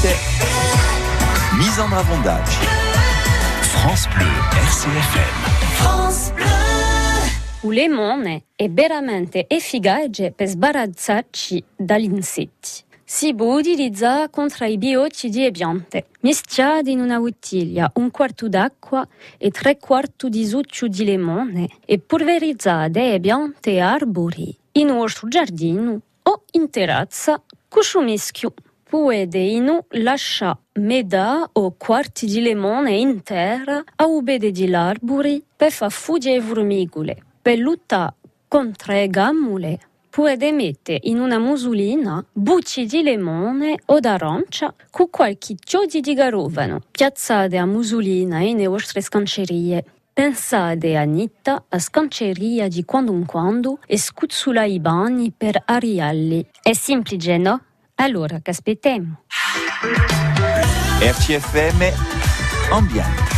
Ambiente, Misandra Bondage. France Bleu, RCFM. France Bleu. O lemone è veramente efficace per sbarazzarci dagli insetti. Si può utilizzare contro i biocidi e piante. Mischiate in una bottiglia un quarto d'acqua e tre quarti di succo di limone e polverizzate le piante e arbori in vostro giardino o in terrazza con il mischio. Potete in lasciare metà o quarti di limone in terra a ubede di arbori per far fuggire le formigole. Per lottare contro le gammule potete mettere in una musulina bucci di limone o d'arancia con qualche chiodi di garovano. Piazzate la musulina nelle vostre scancerie. Pensate a Nitta, a scanceria di quando in quando e scuzzula i bagni per ariarli. È semplice, no? Allora, che aspettiamo? RCFM Ambiente.